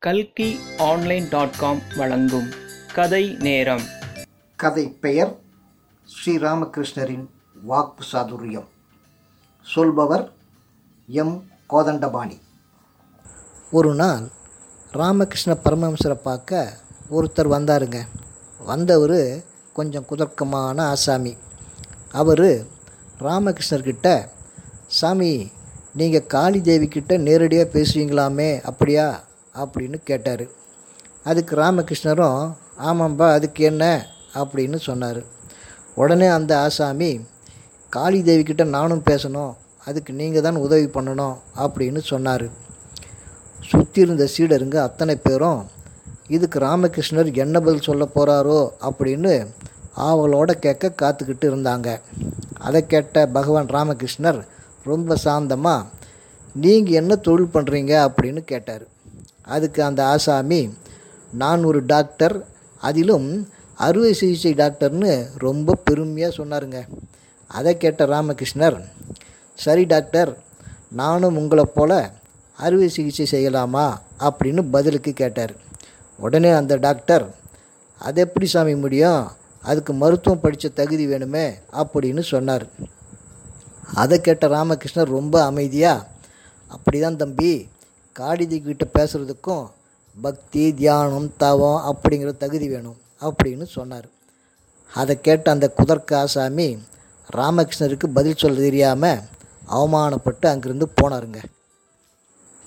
கல்கி online dot com வழங்கும் கதை நேரம். கதை பெயர் ஸ்ரீராமகிருஷ்ணரின் வாக்கு சாதுரியம். சொல்பவர் எம். கோதண்டபாணி. ஒரு நாள் ராமகிருஷ்ண பரமஹம்சரை பார்க்க ஒருத்தர் வந்தாருங்க. வந்தவர் கொஞ்சம் குதர்க்கமான ஆசாமி. அவர் ராமகிருஷ்ணர்கிட்ட சாமி நீங்கள் காளி தேவிக்கிட்ட நேரடியாக பேசுவீங்களாமே அப்படியா? அப்படின்னு கேட்டார். அதுக்கு ராமகிருஷ்ணரும் ஆமாம்பா அதுக்கு என்ன? அப்படின்னு சொன்னார். உடனே அந்த ஆசாமி காளி தேவிக்கிட்ட நானும் பேசணும். அதுக்கு நீங்கள் தான் உதவி பண்ணணும் அப்படின்னு சொன்னார். சுற்றி இருந்த சீடருங்க அத்தனை பேரும் இதுக்கு ராமகிருஷ்ணர் என்ன பதில் சொல்ல போகிறாரோ அப்படின்னு ஆவலோட கேட்க காத்துக்கிட்டு இருந்தாங்க. அதை கேட்ட பகவான் ராமகிருஷ்ணர் ரொம்ப சாந்தமாக நீங்கள் என்ன தொழில் பண்ணுறீங்க அப்படின்னு கேட்டார். அதுக்கு அந்த ஆசாமி நான் ஒரு டாக்டர் அதிலும் அறுவை சிகிச்சை டாக்டர்னு ரொம்ப பெருமையாக சொன்னாருங்க. அதை கேட்ட ராமகிருஷ்ணர் சரி டாக்டர் நானும் உங்களை போல அறுவை சிகிச்சை செய்யலாமா? அப்படின்னு பதிலுக்கு கேட்டார். உடனே அந்த டாக்டர் அது எப்படி சாமி முடியும்? அதுக்கு மருத்துவம் படித்த தகுதி வேணுமே? அப்படின்னு சொன்னார். அதை கேட்ட ராமகிருஷ்ணர் ரொம்ப அமைதியாக அப்படி தான் தம்பி காடிதி கிட்ட பேசுகிறதுக்கும் பக்தி தியானம் தவம் அப்படிங்கிற தகுதி வேணும் அப்படின்னு சொன்னார். அதை கேட்ட அந்த குதர்க்க ஆசாமி ராமகிருஷ்ணருக்கு பதில் சொல்ல தெரியாமல் அவமானப்பட்டு அங்கேருந்து போனாருங்க.